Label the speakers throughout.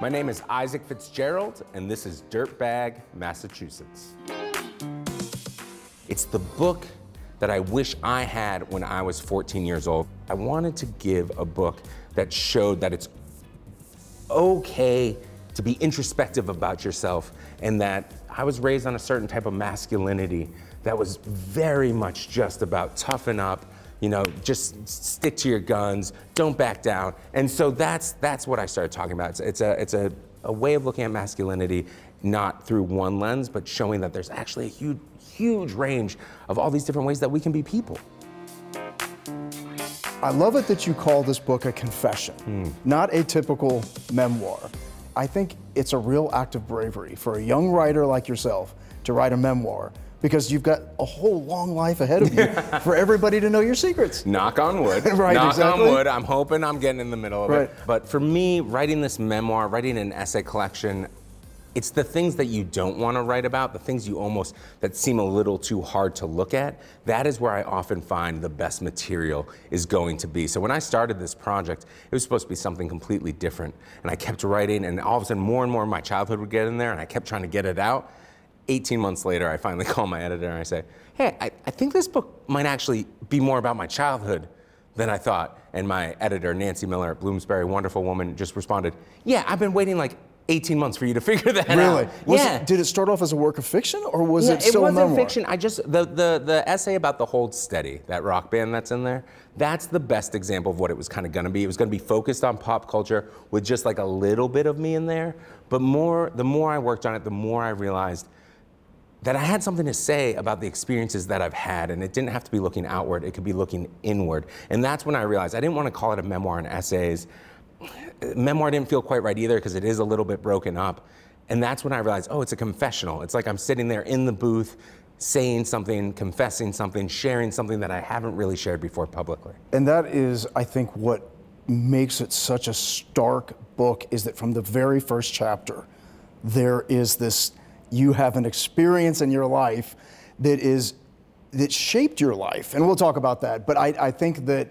Speaker 1: My name is Isaac Fitzgerald, and this is Dirtbag, Massachusetts. It's the book that I wish I had when I was 14 years old. I wanted to give a book that showed that it's okay to be introspective about yourself and that I was raised on a certain type of masculinity that was very much just about toughen up, you know, just stick to your guns, don't back down. And so that's that's what I started talking about. It's, it's a it's a, a way of looking at masculinity not through one lens, but showing that there's actually a huge huge range of all these different ways that we can be people.
Speaker 2: I love it that you call this book a confession, hmm. not a typical memoir. I think it's a real act of bravery for a young writer like yourself to write a memoir because you've got a whole long life ahead of you for everybody to know your secrets.
Speaker 1: Knock on wood.
Speaker 2: Right,
Speaker 1: Knock
Speaker 2: exactly.
Speaker 1: on wood. I'm hoping I'm getting in the middle of
Speaker 2: Right.
Speaker 1: it. But for me, writing this memoir, writing an essay collection, it's the things that you don't want to write about, the things you almost that seem a little too hard to look at. That is where I often find the best material is going to be. So when I started this project, it was supposed to be something completely different. And I kept writing, and all of a sudden, more and more of my childhood would get in there, and I kept trying to get it out. 18 months later, I finally call my editor and I say, hey, I, I think this book might actually be more about my childhood than I thought. And my editor, Nancy Miller at Bloomsbury, wonderful woman, just responded, yeah, I've been waiting like 18 months for you to figure that out.
Speaker 2: Really?
Speaker 1: out.
Speaker 2: Was
Speaker 1: yeah.
Speaker 2: it, did it start off as a work of fiction or was
Speaker 1: Yeah,
Speaker 2: it still
Speaker 1: wasn't
Speaker 2: a memoir?
Speaker 1: fiction. I just the, the the essay about the Hold Steady, that rock band that's in there. That's the best example of what it was kind of going to be. It was going to be focused on pop culture with just like a little bit of me in there. But more, the more I worked on it, the more I realized that I had something to say about the experiences that I've had, and it didn't have to be looking outward, it could be looking inward. And that's when I realized I didn't want to call it a memoir and essays. Memoir didn't feel quite right either because it is a little bit broken up. And that's when I realized, oh, it's a confessional. It's like I'm sitting there in the booth saying something, confessing something, sharing something that I haven't really shared before publicly.
Speaker 2: And that is, I think, what makes it such a stark book is that from the very first chapter, there is this you have an experience in your life that is that shaped your life. And we'll talk about that. But I, I think that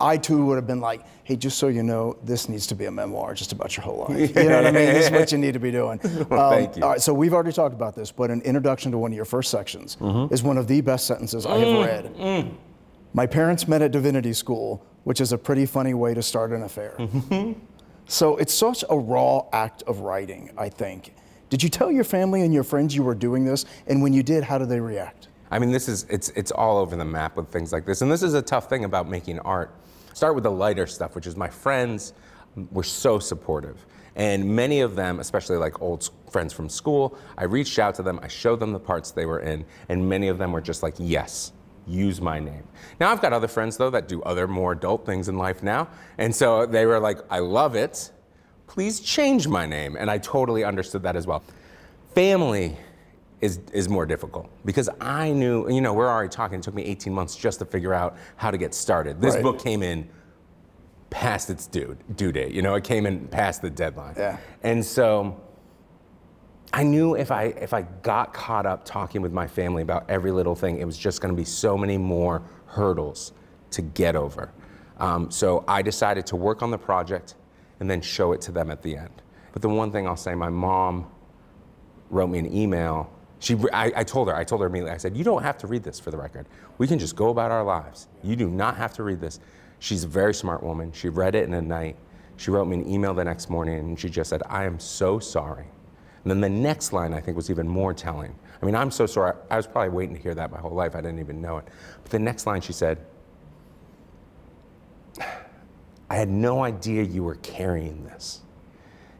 Speaker 2: I too would have been like, hey, just so you know, this needs to be a memoir just about your whole life. You know what I mean? This is what you need to be doing. Um,
Speaker 1: Well, thank you.
Speaker 2: All right, so we've already talked about this, but an introduction to one of your first sections
Speaker 1: Mm-hmm.
Speaker 2: is one of the best sentences I have
Speaker 1: Mm,
Speaker 2: read. My parents met at divinity school, which is a pretty funny way to start an affair. so it's such a raw act of writing, I think. Did you tell your family and your friends you were doing this? And when you did, how did they react?
Speaker 1: I mean, this is it's it's all over the map with things like this, and this is a tough thing about making art. Start with the lighter stuff, which is my friends were so supportive, and many of them, especially like old friends from school, I reached out to them, I showed them the parts they were in, and many of them were just like, yes. Use my name. Now, I've got other friends though that do other more adult things in life now. And so they were like, I love it. Please change my name. And I totally understood that as well. Family is, is more difficult because I knew, you know, we're already talking, it took me 18 months just to figure out how to get started. This
Speaker 2: Right.
Speaker 1: book came in past its due, due date, you know, it came in past the deadline.
Speaker 2: Yeah.
Speaker 1: And so I knew if I if I got caught up talking with my family about every little thing, it was just going to be so many more hurdles to get over. Um, so I decided to work on the project and then show it to them at the end. But the one thing I'll say, my mom wrote me an email. She, I, I told her, I told her immediately, I said, you don't have to read this for the record. We can just go about our lives. You do not have to read this. She's a very smart woman. She read it in a night. She wrote me an email the next morning and she just said, I am so sorry. And then the next line I think was even more telling. I mean, I'm so sorry. I was probably waiting to hear that my whole life. I didn't even know it. But the next line she said, I had no idea you were carrying this.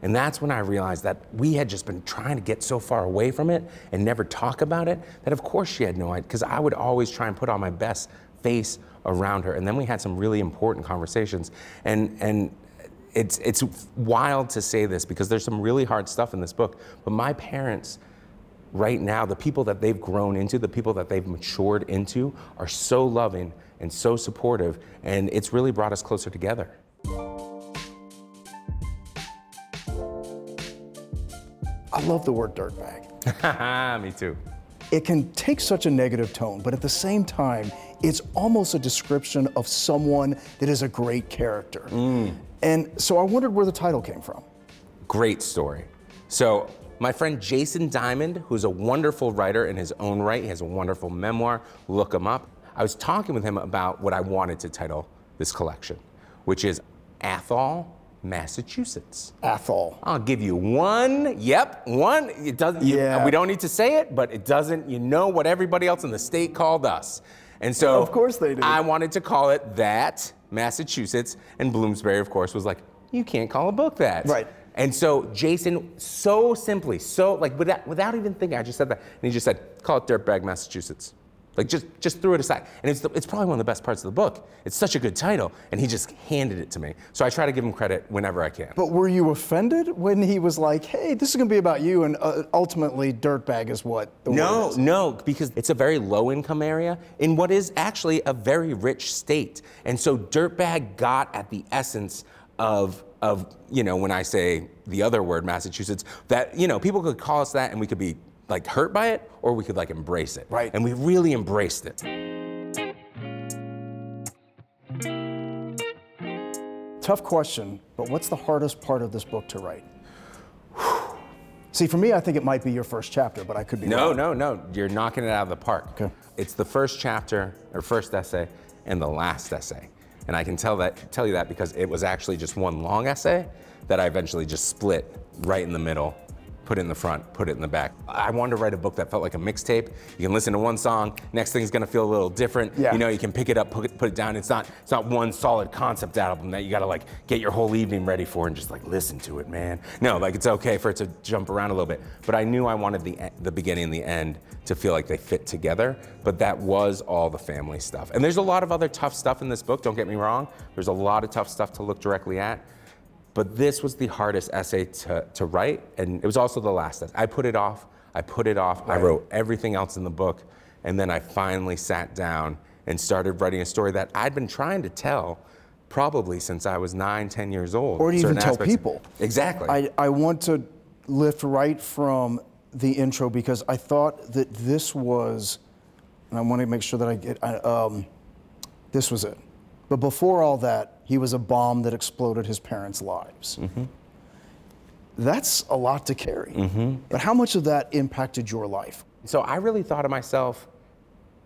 Speaker 1: And that's when I realized that we had just been trying to get so far away from it and never talk about it that, of course, she had no idea, because I would always try and put on my best face around her. And then we had some really important conversations. And, and it's, it's wild to say this because there's some really hard stuff in this book, but my parents, right now, the people that they've grown into, the people that they've matured into, are so loving and so supportive, and it's really brought us closer together.
Speaker 2: I love the word dirtbag.
Speaker 1: Me too.
Speaker 2: It can take such a negative tone, but at the same time, it's almost a description of someone that is a great character. Mm. And so I wondered where the title came from.
Speaker 1: Great story. So, my friend Jason Diamond, who's a wonderful writer in his own right, he has a wonderful memoir. Look him up. I was talking with him about what I wanted to title this collection, which is Athol, Massachusetts.
Speaker 2: Athol.
Speaker 1: I'll give you one. Yep, one. It doesn't. you-
Speaker 2: Yeah.
Speaker 1: we don't need to say it, but it doesn't. You know what everybody else in the state called us, and so
Speaker 2: Of course they do.
Speaker 1: I wanted to call it that Massachusetts, and Bloomsbury, of course, was like, you can't call a book that.
Speaker 2: Right.
Speaker 1: And so Jason, so simply, so like without without even thinking, I just said that, and he just said, call it Dirtbag Massachusetts. Like just just threw it aside, and it's the, it's probably one of the best parts of the book. It's such a good title, and he just handed it to me. So I try to give him credit whenever I can.
Speaker 2: But were you offended when he was like, hey, this is going to be about you? And uh, ultimately, Dirtbag is what the
Speaker 1: No,
Speaker 2: word is.
Speaker 1: no, because it's a very low income area in what is actually a very rich state. And so Dirtbag got at the essence of of, you know, when I say the other word, Massachusetts, that, you know, people could call us that and we could be like hurt by it or we could like embrace it.
Speaker 2: Right.
Speaker 1: And we really embraced it.
Speaker 2: Tough question, but what's the hardest part of this book to write? See, for me, I think it might be your first chapter, but I could be
Speaker 1: No,
Speaker 2: wrong.
Speaker 1: no, no. no. You're knocking it out of the park.
Speaker 2: Okay.
Speaker 1: It's the first chapter or first essay and the last essay. And I can tell that tell you that because it was actually just one long essay that I eventually just split right in the middle, put it in the front, put it in the back. I wanted to write a book that felt like a mixtape. You can listen to one song, next thing's gonna feel a little different.
Speaker 2: Yeah.
Speaker 1: You know, you can pick it up, put it, put it down. It's not it's not one solid concept album that you gotta like get your whole evening ready for and just like listen to it, man. No, like it's okay for it to jump around a little bit. But I knew I wanted the the beginning and the end to feel like they fit together. But that was all the family stuff. And there's a lot of other tough stuff in this book. Don't get me wrong. There's a lot of tough stuff to look directly at. But this was the hardest essay to, to write, and it was also the last essay. I put it off, I put it off, I wrote everything else in the book, and then I finally sat down and started writing a story that I'd been trying to tell probably since I was nine, ten years old.
Speaker 2: Or even
Speaker 1: certain
Speaker 2: tell
Speaker 1: aspects.
Speaker 2: people.
Speaker 1: Exactly.
Speaker 2: I, I want to lift right from the intro because I thought that this was, and I want to make sure that I get, I, um, this was it. But before all that, he was a bomb that exploded his parents' lives.
Speaker 1: Mm-hmm.
Speaker 2: That's a lot to carry. But how much of that impacted your life?
Speaker 1: So I really thought of myself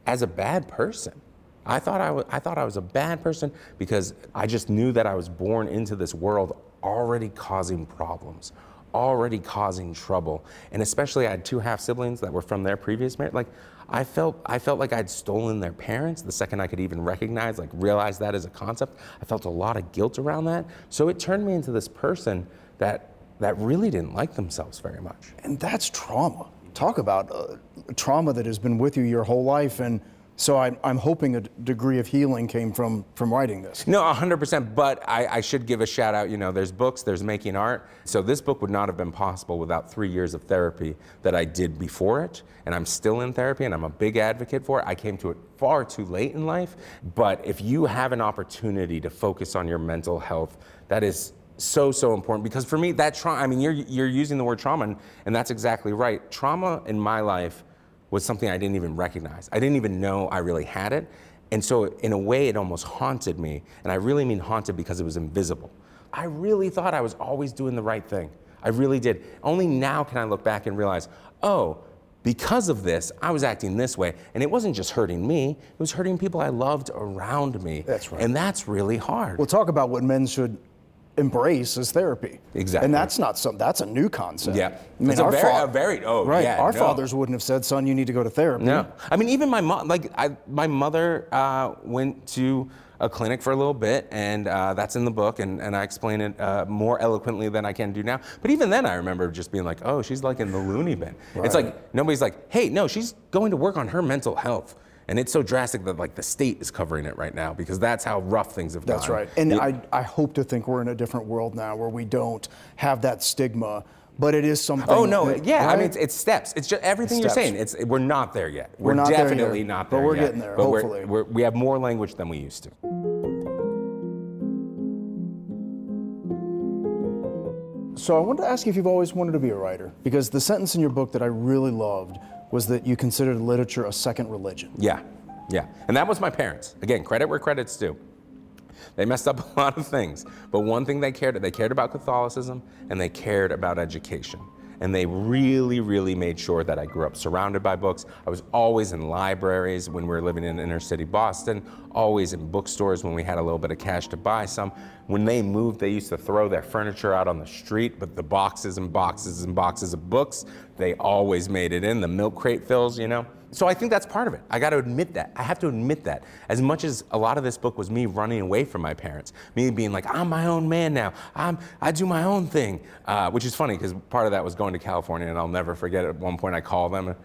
Speaker 1: as a bad person. I thought I was, I thought I was a bad person because I just knew that I was born into this world already causing problems, already causing trouble. And especially I had two half siblings that were from their previous marriage. Like I felt I felt like I'd stolen their parents the second I could even recognize, like realize that as a concept. I felt a lot of guilt around that. So it turned me into this person that that really didn't like themselves very much.
Speaker 2: And that's trauma. Talk about uh, trauma that has been with you your whole life. And so I'm, I'm hoping a degree of healing came from, from writing this.
Speaker 1: No, 100%. But I, I should give a shout out. You know, there's books, there's making art. So this book would not have been possible without three years of therapy that I did before it. And I'm still in therapy and I'm a big advocate for it. I came to it far too late in life. But if you have an opportunity to focus on your mental health, that is so so important because for me that trauma i mean you're you're using the word trauma and, and that's exactly right trauma in my life was something I didn't even recognize. I didn't even know I really had it. And so, in a way, it almost haunted me. And I really mean haunted because it was invisible. I really thought I was always doing the right thing. I really did. Only now can I look back and realize, oh, because of this, I was acting this way. And it wasn't just hurting me, it was hurting people I loved around me.
Speaker 2: That's right.
Speaker 1: And that's really hard.
Speaker 2: We'll talk about what men should embrace as therapy.
Speaker 1: Exactly.
Speaker 2: And that's not some that's a new concept.
Speaker 1: Yeah.
Speaker 2: I mean,
Speaker 1: It's a very-
Speaker 2: fa-
Speaker 1: a very- oh,
Speaker 2: right.
Speaker 1: yeah,
Speaker 2: our
Speaker 1: no.
Speaker 2: fathers wouldn't have said, "Son, you need to go to therapy."
Speaker 1: No, I mean even my mom. Like I, my mother uh, went to a clinic for a little bit, and uh, that's in the book, and, and I explain it uh, more eloquently than I can do now. But even then, I remember just being like, "Oh, she's like in the loony bin." It's like nobody's like, "Hey, no, she's going to work on her mental health." And it's so drastic that like the state is covering it right now because that's how rough things have
Speaker 2: That's
Speaker 1: gone.
Speaker 2: right. And
Speaker 1: Yeah.
Speaker 2: I, I hope to think we're in a different world now where we don't have that stigma, but it is something.
Speaker 1: Oh no!
Speaker 2: that-
Speaker 1: Yeah, I mean it's, it's steps. It's just everything
Speaker 2: Steps.
Speaker 1: you're saying. It's we're not there yet.
Speaker 2: We're definitely not there
Speaker 1: definitely
Speaker 2: yet,
Speaker 1: not
Speaker 2: but we're
Speaker 1: yet.
Speaker 2: getting there,
Speaker 1: But we're- we're, we have more language than we used to.
Speaker 2: So I wanted to ask you if you've always wanted to be a writer, because the sentence in your book that I really loved was that you considered literature a second religion.
Speaker 1: Yeah, yeah. And that was my parents. Again, credit where credit's due. They messed up a lot of things. But one thing they cared, they cared about Catholicism and they cared about education. And they really, really made sure that I grew up surrounded by books. I was always in libraries when we were living in inner city Boston, always in bookstores when we had a little bit of cash to buy some. When they moved, they used to throw their furniture out on the street, but the boxes and boxes and boxes of books, they always made it in. The milk crate fills, you know? So I think that's part of it. I got to admit that. I have to admit that. As much as a lot of this book was me running away from my parents, me being like, I'm my own man now. I'm, I do my own thing, uh, which is funny because part of that was going to California, and I'll never forget. At one point, I called them. And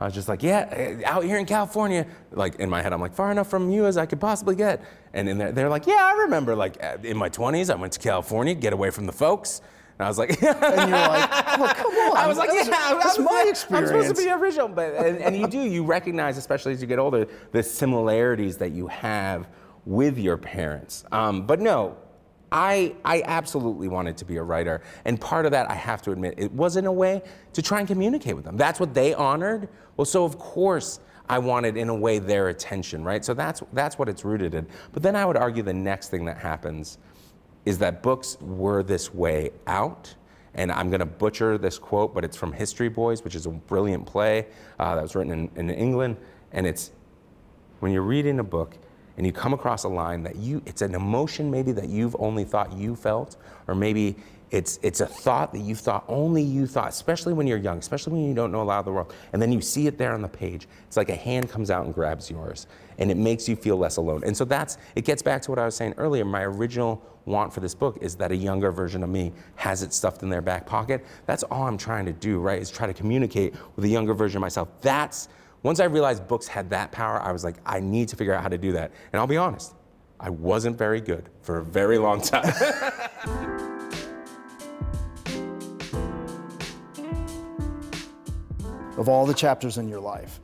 Speaker 1: I was just like, yeah, eh, out here in California. Like in my head, I'm like, far enough from you as I could possibly get. And in there, they're like, yeah, I remember. Like eh, in my 20s, I went to California, get away from the folks. And I was like,
Speaker 2: and you're like, oh, come on.
Speaker 1: I was like,
Speaker 2: that's,
Speaker 1: yeah,
Speaker 2: that's
Speaker 1: that's
Speaker 2: my experience.
Speaker 1: I'm supposed to be original, but and, and you do. You recognize, especially as you get older, the similarities that you have with your parents. Um, but no, I I absolutely wanted to be a writer, and part of that, I have to admit, it was in a way to try and communicate with them. That's what they honored. Well, so of course. I wanted, in a way, their attention, right? So that's that's what it's rooted in. But then I would argue the next thing that happens is that books were this way out. And I'm going to butcher this quote, but it's from History Boys, which is a brilliant play uh, that was written in, in England. And it's when you're reading a book and you come across a line that you, it's an emotion maybe that you've only thought you felt, or maybe it's, it's a thought that you thought only you thought, especially when you're young, especially when you don't know a lot of the world. And then you see it there on the page. It's like a hand comes out and grabs yours, and it makes you feel less alone. And so that's, it gets back to what I was saying earlier. My original want for this book is that a younger version of me has it stuffed in their back pocket. That's all I'm trying to do, right? Is try to communicate with a younger version of myself. That's, once I realized books had that power, I was like, I need to figure out how to do that. And I'll be honest, I wasn't very good for a very long time.
Speaker 2: of all the chapters in your life,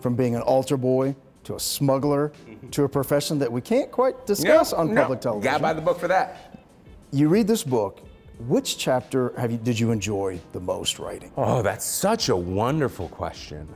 Speaker 2: from being an altar boy to a smuggler mm-hmm. to a profession that we can't quite discuss on
Speaker 1: no,
Speaker 2: public television.
Speaker 1: Got by the book for that.
Speaker 2: You read this book. Which chapter have you, did you enjoy the most writing?
Speaker 1: Oh, that's such a wonderful question.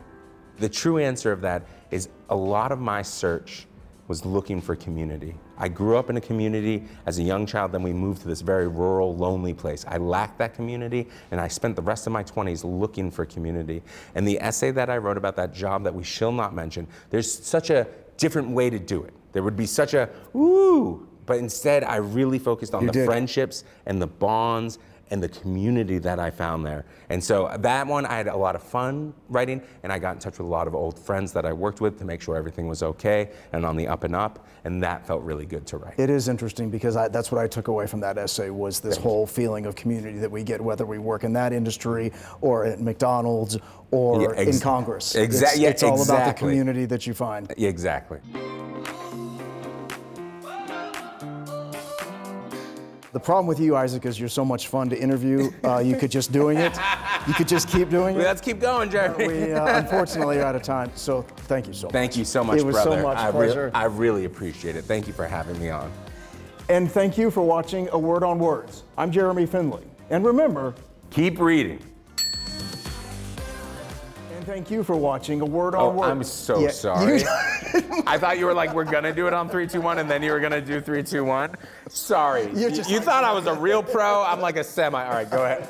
Speaker 1: The true answer of that is a lot of my search was looking for community. I grew up in a community as a young child, then we moved to this very rural, lonely place. I lacked that community, and I spent the rest of my 20s looking for community. And the essay that I wrote about that job that we shall not mention, there's such a different way to do it. There would be such a, ooh, but instead I really focused on
Speaker 2: You
Speaker 1: the
Speaker 2: did.
Speaker 1: friendships and the bonds and the community that I found there. And so that one, I had a lot of fun writing, and I got in touch with a lot of old friends that I worked with to make sure everything was okay and on the up and up, and that felt really good to write.
Speaker 2: It is interesting because I, that's what I took away from that essay was this whole feeling of community that we get whether we work in that industry or at McDonald's or
Speaker 1: Yeah, ex-
Speaker 2: in Congress.
Speaker 1: Exa-
Speaker 2: it's,
Speaker 1: yeah,
Speaker 2: it's all about the community that you find.
Speaker 1: Exactly.
Speaker 2: The problem with you, Isaac, is you're so much fun to interview. Uh, you could just doing it. You could just keep doing it.
Speaker 1: Let's keep going, Jeremy.
Speaker 2: We uh, unfortunately are out of time. So thank you so much.
Speaker 1: Thank you so much,
Speaker 2: It was so
Speaker 1: brother.
Speaker 2: much
Speaker 1: I, re-
Speaker 2: pleasure.
Speaker 1: I really appreciate it. Thank you for having me on.
Speaker 2: And thank you for watching A Word on Words. I'm Jeremy Finley. And remember,
Speaker 1: Keep reading.
Speaker 2: Thank you for watching A Word on
Speaker 1: Oh,
Speaker 2: Words.
Speaker 1: I'm so
Speaker 2: Yeah,
Speaker 1: sorry.
Speaker 2: you-
Speaker 1: I thought you were like, we're gonna do it on three, two, one, and then you were gonna do three, two, one. Sorry.
Speaker 2: You're
Speaker 1: You-
Speaker 2: just
Speaker 1: you
Speaker 2: like-
Speaker 1: thought I was a real pro. I'm like a semi. All right, go ahead.